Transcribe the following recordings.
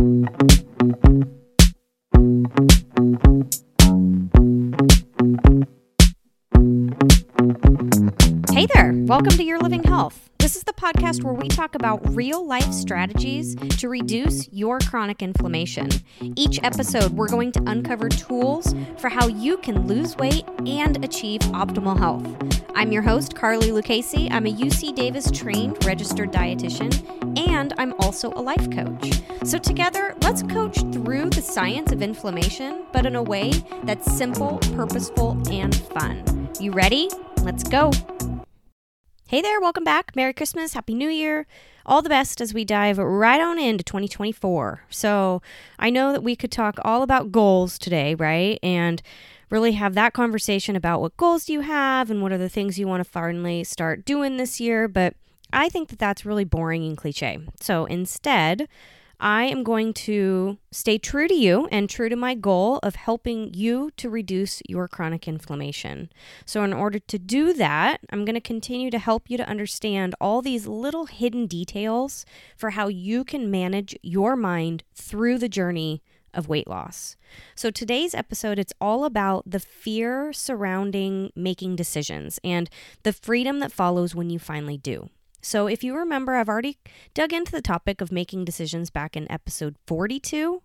Hey there, welcome to Your Living Health. This is the podcast where we talk about real life strategies to reduce your chronic inflammation. Each episode, we're going to uncover tools for how you can lose weight and achieve optimal health. I'm your host, Carly Lucchese. I'm a UC Davis trained registered dietitian, and I'm also a life coach. So, together, let's coach through the science of inflammation, but in a way that's simple, purposeful, and fun. You ready? Let's go. Hey there, welcome back. Merry Christmas, Happy New Year. All the best as we dive right on into 2024. So, I know that we could talk all about goals today, right? And really have that conversation about what goals do you have and what are the things you want to finally start doing this year. But I think that that's really boring and cliche. So, instead, I am going to stay true to you and true to my goal of helping you to reduce your chronic inflammation. So, in order to do that, I'm going to continue to help you to understand all these little hidden details for how you can manage your mind through the journey of weight loss. So, today's episode, it's all about the fear surrounding making decisions and the freedom that follows when you finally do. So, if you remember, I've already dug into the topic of making decisions back in episode 42,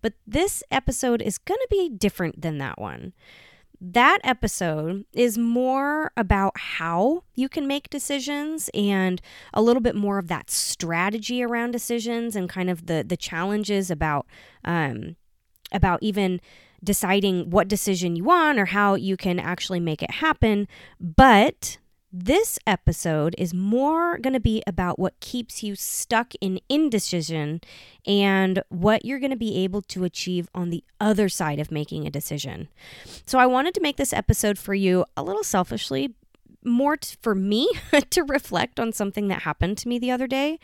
but this episode is going to be different than that one. That episode is more about how you can make decisions and a little bit more of that strategy around decisions and kind of the the challenges about um, about even deciding what decision you want or how you can actually make it happen. But this episode is more going to be about what keeps you stuck in indecision and what you're going to be able to achieve on the other side of making a decision. So, I wanted to make this episode for you a little selfishly, more t- for me to reflect on something that happened to me the other day.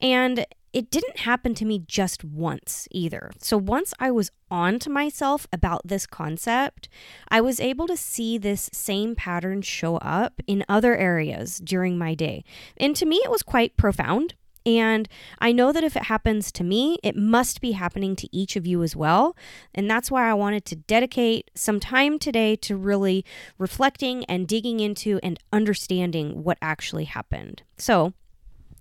And it didn't happen to me just once either. So once I was on to myself about this concept, I was able to see this same pattern show up in other areas during my day. And to me, it was quite profound. And I know that if it happens to me, it must be happening to each of you as well. And that's why I wanted to dedicate some time today to really reflecting and digging into and understanding what actually happened. So,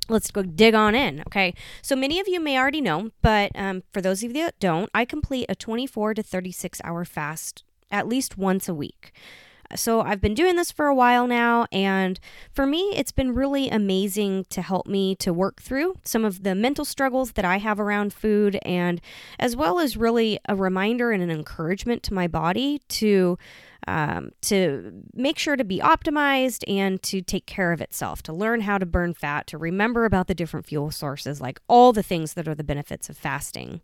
let's go dig on in. Okay. So many of you may already know, but um, for those of you that don't, I complete a 24 to 36 hour fast at least once a week. So I've been doing this for a while now, and for me, it's been really amazing to help me to work through some of the mental struggles that I have around food, and as well as really a reminder and an encouragement to my body to um, to make sure to be optimized and to take care of itself, to learn how to burn fat, to remember about the different fuel sources, like all the things that are the benefits of fasting.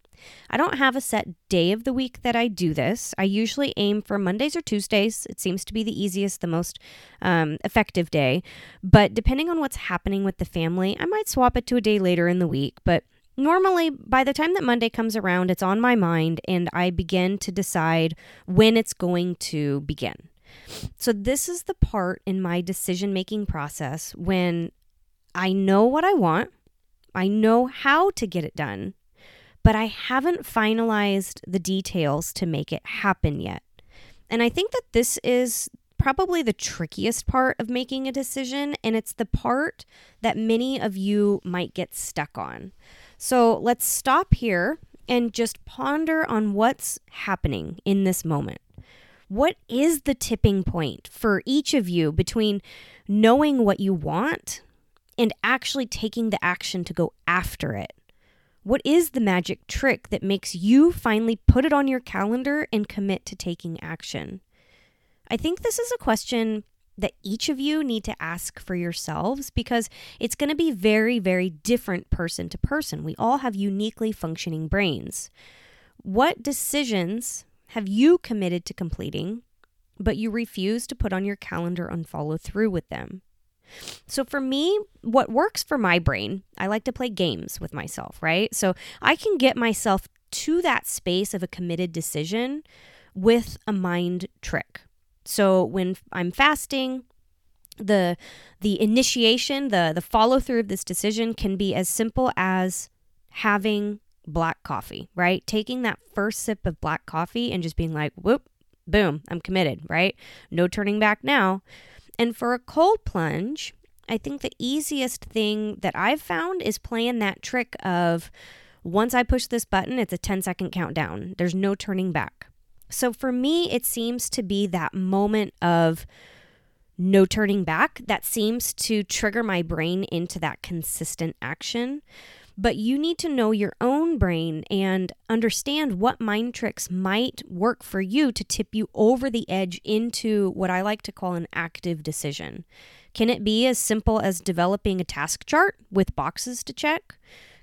I don't have a set day of the week that I do this. I usually aim for Mondays or Tuesdays. It seems to be the easiest, the most um, effective day. But depending on what's happening with the family, I might swap it to a day later in the week. But normally by the time that Monday comes around, it's on my mind and I begin to decide when it's going to begin. So, this is the part in my decision making process when I know what I want, I know how to get it done, but I haven't finalized the details to make it happen yet. And I think that this is probably the trickiest part of making a decision, and it's the part that many of you might get stuck on. So let's stop here and just ponder on what's happening in this moment. What is the tipping point for each of you between knowing what you want and actually taking the action to go after it? What is the magic trick that makes you finally put it on your calendar and commit to taking action? I think this is a question that each of you need to ask for yourselves because it's going to be very, very different person to person. We all have uniquely functioning brains. What decisions have you committed to completing, but you refuse to put on your calendar and follow through with them? So, for me, what works for my brain, I like to play games with myself, right? So, I can get myself to that space of a committed decision with a mind trick. So when I'm fasting, the the initiation, the the follow through of this decision can be as simple as having black coffee, right? Taking that first sip of black coffee and just being like, whoop, boom, I'm committed, right? No turning back now. And for a cold plunge, I think the easiest thing that I've found is playing that trick of once I push this button, it's a 10 second countdown. There's no turning back. So for me, it seems to be that moment of no turning back that seems to trigger my brain into that consistent action. But you need to know your own brain and understand what mind tricks might work for you to tip you over the edge into what I like to call an active decision. Can it be as simple as developing a task chart with boxes to check?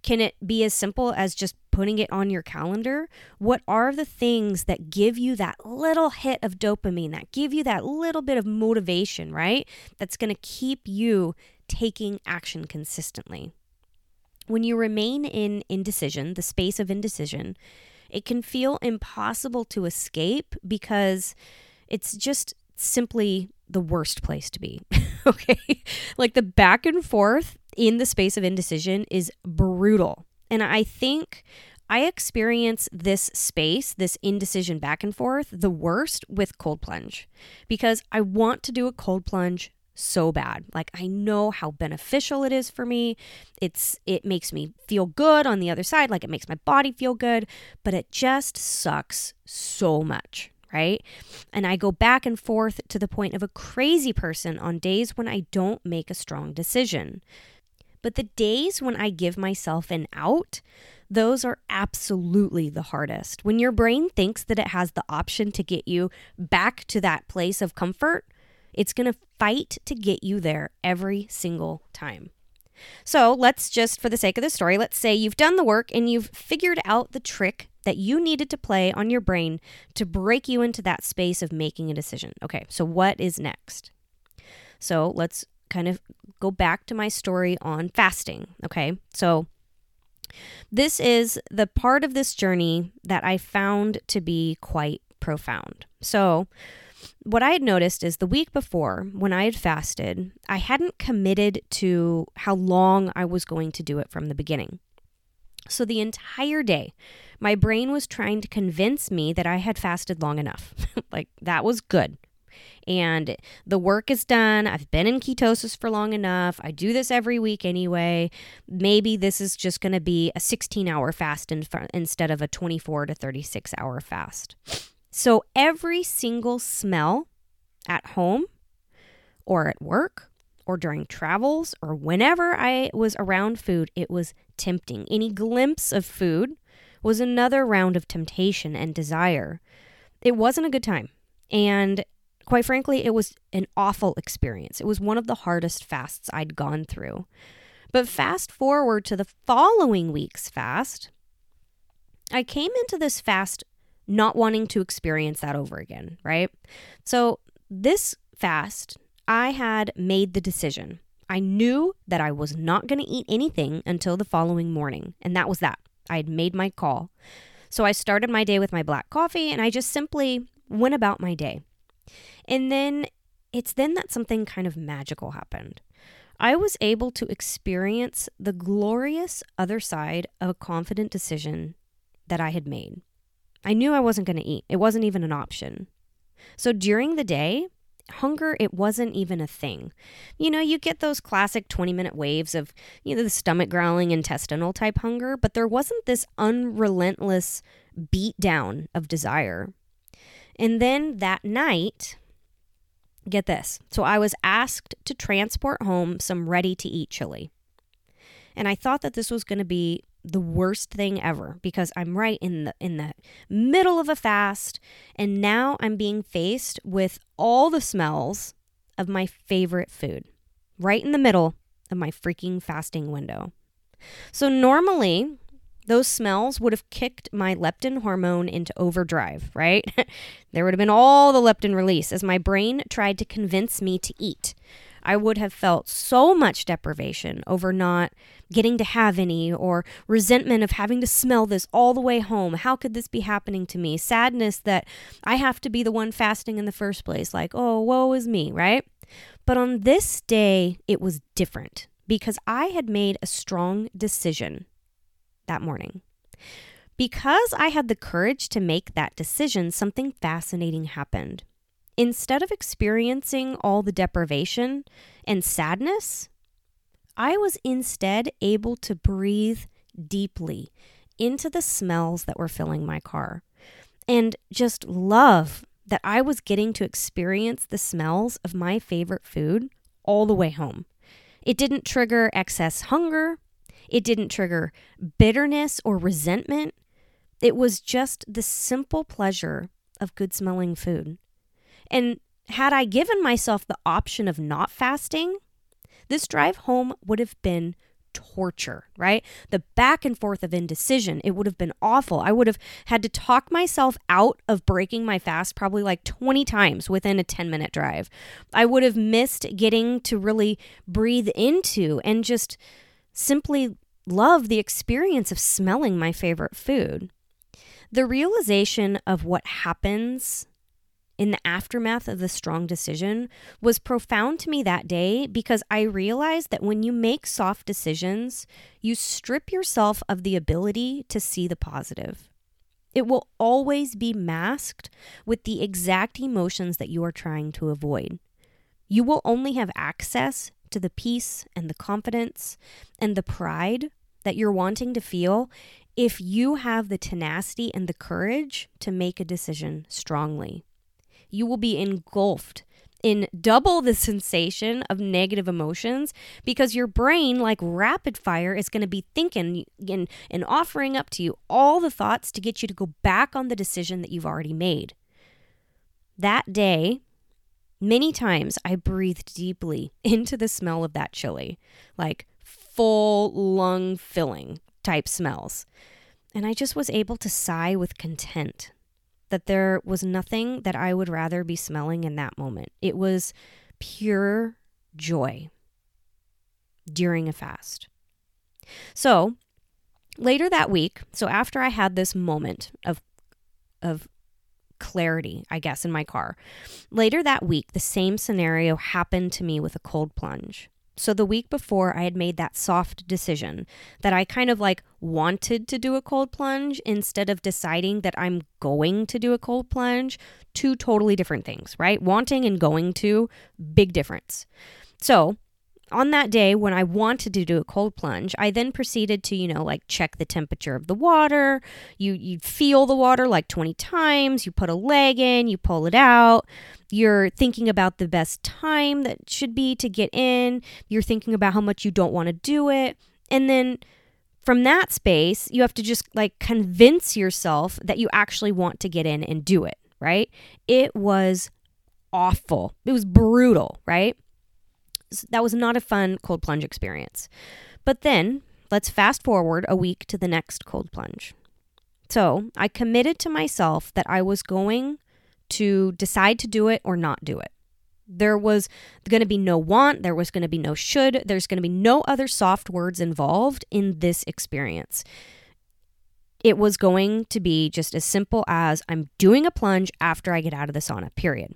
Can it be as simple as just putting it on your calendar? What are the things that give you that little hit of dopamine, that give you that little bit of motivation, right? That's going to keep you taking action consistently. When you remain in indecision, the space of indecision, it can feel impossible to escape because it's just simply the worst place to be. okay. like the back and forth in the space of indecision is brutal. And I think I experience this space, this indecision back and forth, the worst with cold plunge because I want to do a cold plunge so bad. Like I know how beneficial it is for me. It's it makes me feel good on the other side, like it makes my body feel good, but it just sucks so much, right? And I go back and forth to the point of a crazy person on days when I don't make a strong decision. But the days when I give myself an out, those are absolutely the hardest. When your brain thinks that it has the option to get you back to that place of comfort, it's going to fight to get you there every single time. So let's just, for the sake of the story, let's say you've done the work and you've figured out the trick that you needed to play on your brain to break you into that space of making a decision. Okay, so what is next? So let's kind of go back to my story on fasting. Okay, so this is the part of this journey that I found to be quite profound. So, what I had noticed is the week before, when I had fasted, I hadn't committed to how long I was going to do it from the beginning. So, the entire day, my brain was trying to convince me that I had fasted long enough. like, that was good and the work is done. I've been in ketosis for long enough. I do this every week anyway. Maybe this is just going to be a 16 hour fast in, instead of a 24 to 36 hour fast. So every single smell at home or at work or during travels or whenever I was around food, it was tempting. Any glimpse of food was another round of temptation and desire. It wasn't a good time. And Quite frankly, it was an awful experience. It was one of the hardest fasts I'd gone through. But fast forward to the following week's fast, I came into this fast not wanting to experience that over again, right? So, this fast, I had made the decision. I knew that I was not going to eat anything until the following morning, and that was that. I had made my call. So I started my day with my black coffee and I just simply went about my day. And then it's then that something kind of magical happened. I was able to experience the glorious other side of a confident decision that I had made. I knew I wasn't going to eat, it wasn't even an option. So during the day, hunger it wasn't even a thing you know you get those classic 20 minute waves of you know the stomach growling intestinal type hunger but there wasn't this unrelentless beat down of desire and then that night Get this. So I was asked to transport home some ready to eat chili. And I thought that this was going to be the worst thing ever because I'm right in the in the middle of a fast and now I'm being faced with all the smells of my favorite food right in the middle of my freaking fasting window. So normally those smells would have kicked my leptin hormone into overdrive, right? there would have been all the leptin release as my brain tried to convince me to eat. I would have felt so much deprivation over not getting to have any, or resentment of having to smell this all the way home. How could this be happening to me? Sadness that I have to be the one fasting in the first place. Like, oh, woe is me, right? But on this day, it was different because I had made a strong decision that morning. Because I had the courage to make that decision, something fascinating happened. Instead of experiencing all the deprivation and sadness, I was instead able to breathe deeply into the smells that were filling my car and just love that I was getting to experience the smells of my favorite food all the way home. It didn't trigger excess hunger. It didn't trigger bitterness or resentment. It was just the simple pleasure of good smelling food. And had I given myself the option of not fasting, this drive home would have been torture, right? The back and forth of indecision, it would have been awful. I would have had to talk myself out of breaking my fast probably like 20 times within a 10 minute drive. I would have missed getting to really breathe into and just simply love the experience of smelling my favorite food. The realization of what happens in the aftermath of the strong decision was profound to me that day because I realized that when you make soft decisions, you strip yourself of the ability to see the positive. It will always be masked with the exact emotions that you are trying to avoid. You will only have access to the peace and the confidence and the pride that you're wanting to feel if you have the tenacity and the courage to make a decision strongly you will be engulfed in double the sensation of negative emotions because your brain, like rapid fire, is going to be thinking and, and offering up to you all the thoughts to get you to go back on the decision that you've already made. That day, many times I breathed deeply into the smell of that chili, like full lung filling type smells. And I just was able to sigh with content that there was nothing that I would rather be smelling in that moment. It was pure joy during a fast. So, later that week, so after I had this moment of of clarity, I guess, in my car, later that week, the same scenario happened to me with a cold plunge. So the week before, I had made that soft decision that I kind of like wanted to do a cold plunge instead of deciding that I'm going to do a cold plunge. Two totally different things, right? Wanting and going to, big difference. So on that day when I wanted to do a cold plunge, I then proceeded to, you know, like check the temperature of the water. You you feel the water like 20 times, you put a leg in, you pull it out. You're thinking about the best time that should be to get in. You're thinking about how much you don't want to do it. And then from that space, you have to just like convince yourself that you actually want to get in and do it, right? It was awful. It was brutal, right? That was not a fun cold plunge experience. But then let's fast forward a week to the next cold plunge. So I committed to myself that I was going to decide to do it or not do it. There was going to be no want, there was going to be no should, there's going to be no other soft words involved in this experience. It was going to be just as simple as I'm doing a plunge after I get out of the sauna, period.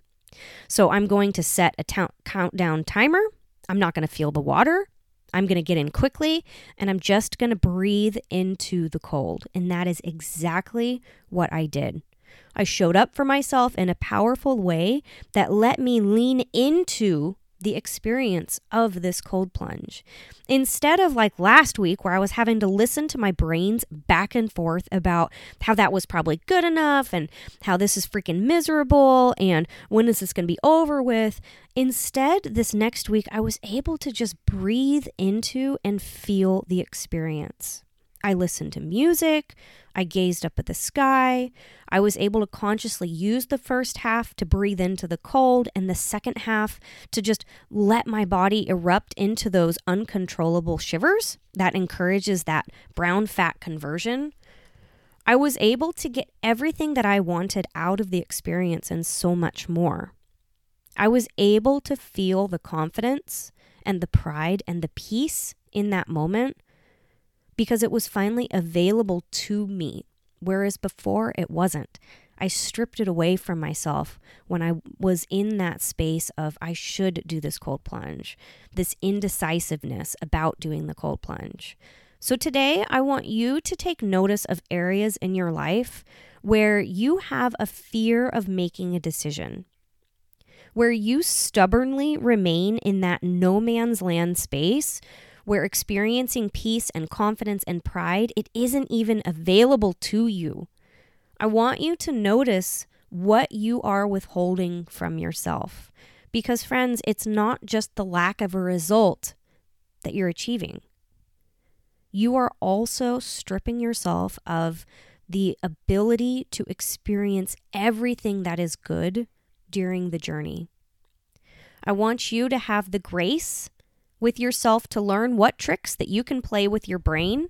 So I'm going to set a countdown timer I'm not going to feel the water. I'm going to get in quickly and I'm just going to breathe into the cold. And that is exactly what I did. I showed up for myself in a powerful way that let me lean into the experience of this cold plunge. Instead of like last week, where I was having to listen to my brains back and forth about how that was probably good enough and how this is freaking miserable and when is this going to be over with, instead, this next week, I was able to just breathe into and feel the experience. I listened to music. I gazed up at the sky. I was able to consciously use the first half to breathe into the cold and the second half to just let my body erupt into those uncontrollable shivers that encourages that brown fat conversion. I was able to get everything that I wanted out of the experience and so much more. I was able to feel the confidence and the pride and the peace in that moment because it was finally available to me, whereas before it wasn't. I stripped it away from myself when I was in that space of I should do this cold plunge, this indecisiveness about doing the cold plunge. So today, I want you to take notice of areas in your life where you have a fear of making a decision, where you stubbornly remain in that no man's land space where experiencing peace and confidence and pride it isn't even available to you. I want you to notice what you are withholding from yourself. Because, friends, it's not just the lack of a result that you're achieving. You are also stripping yourself of the ability to experience everything that is good during the journey. I want you to have the grace with yourself to learn what tricks that you can play with your brain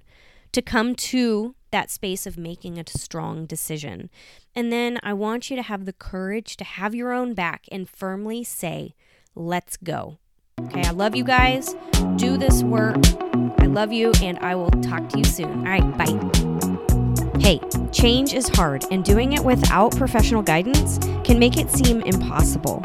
to come to that space of making a strong decision. And then I want you to have the courage to have your own back and firmly say, let's go. Okay, I love you guys. Do this work. I love you, and I will talk to you soon. All right, bye. Hey, change is hard, and doing it without professional guidance can make it seem impossible.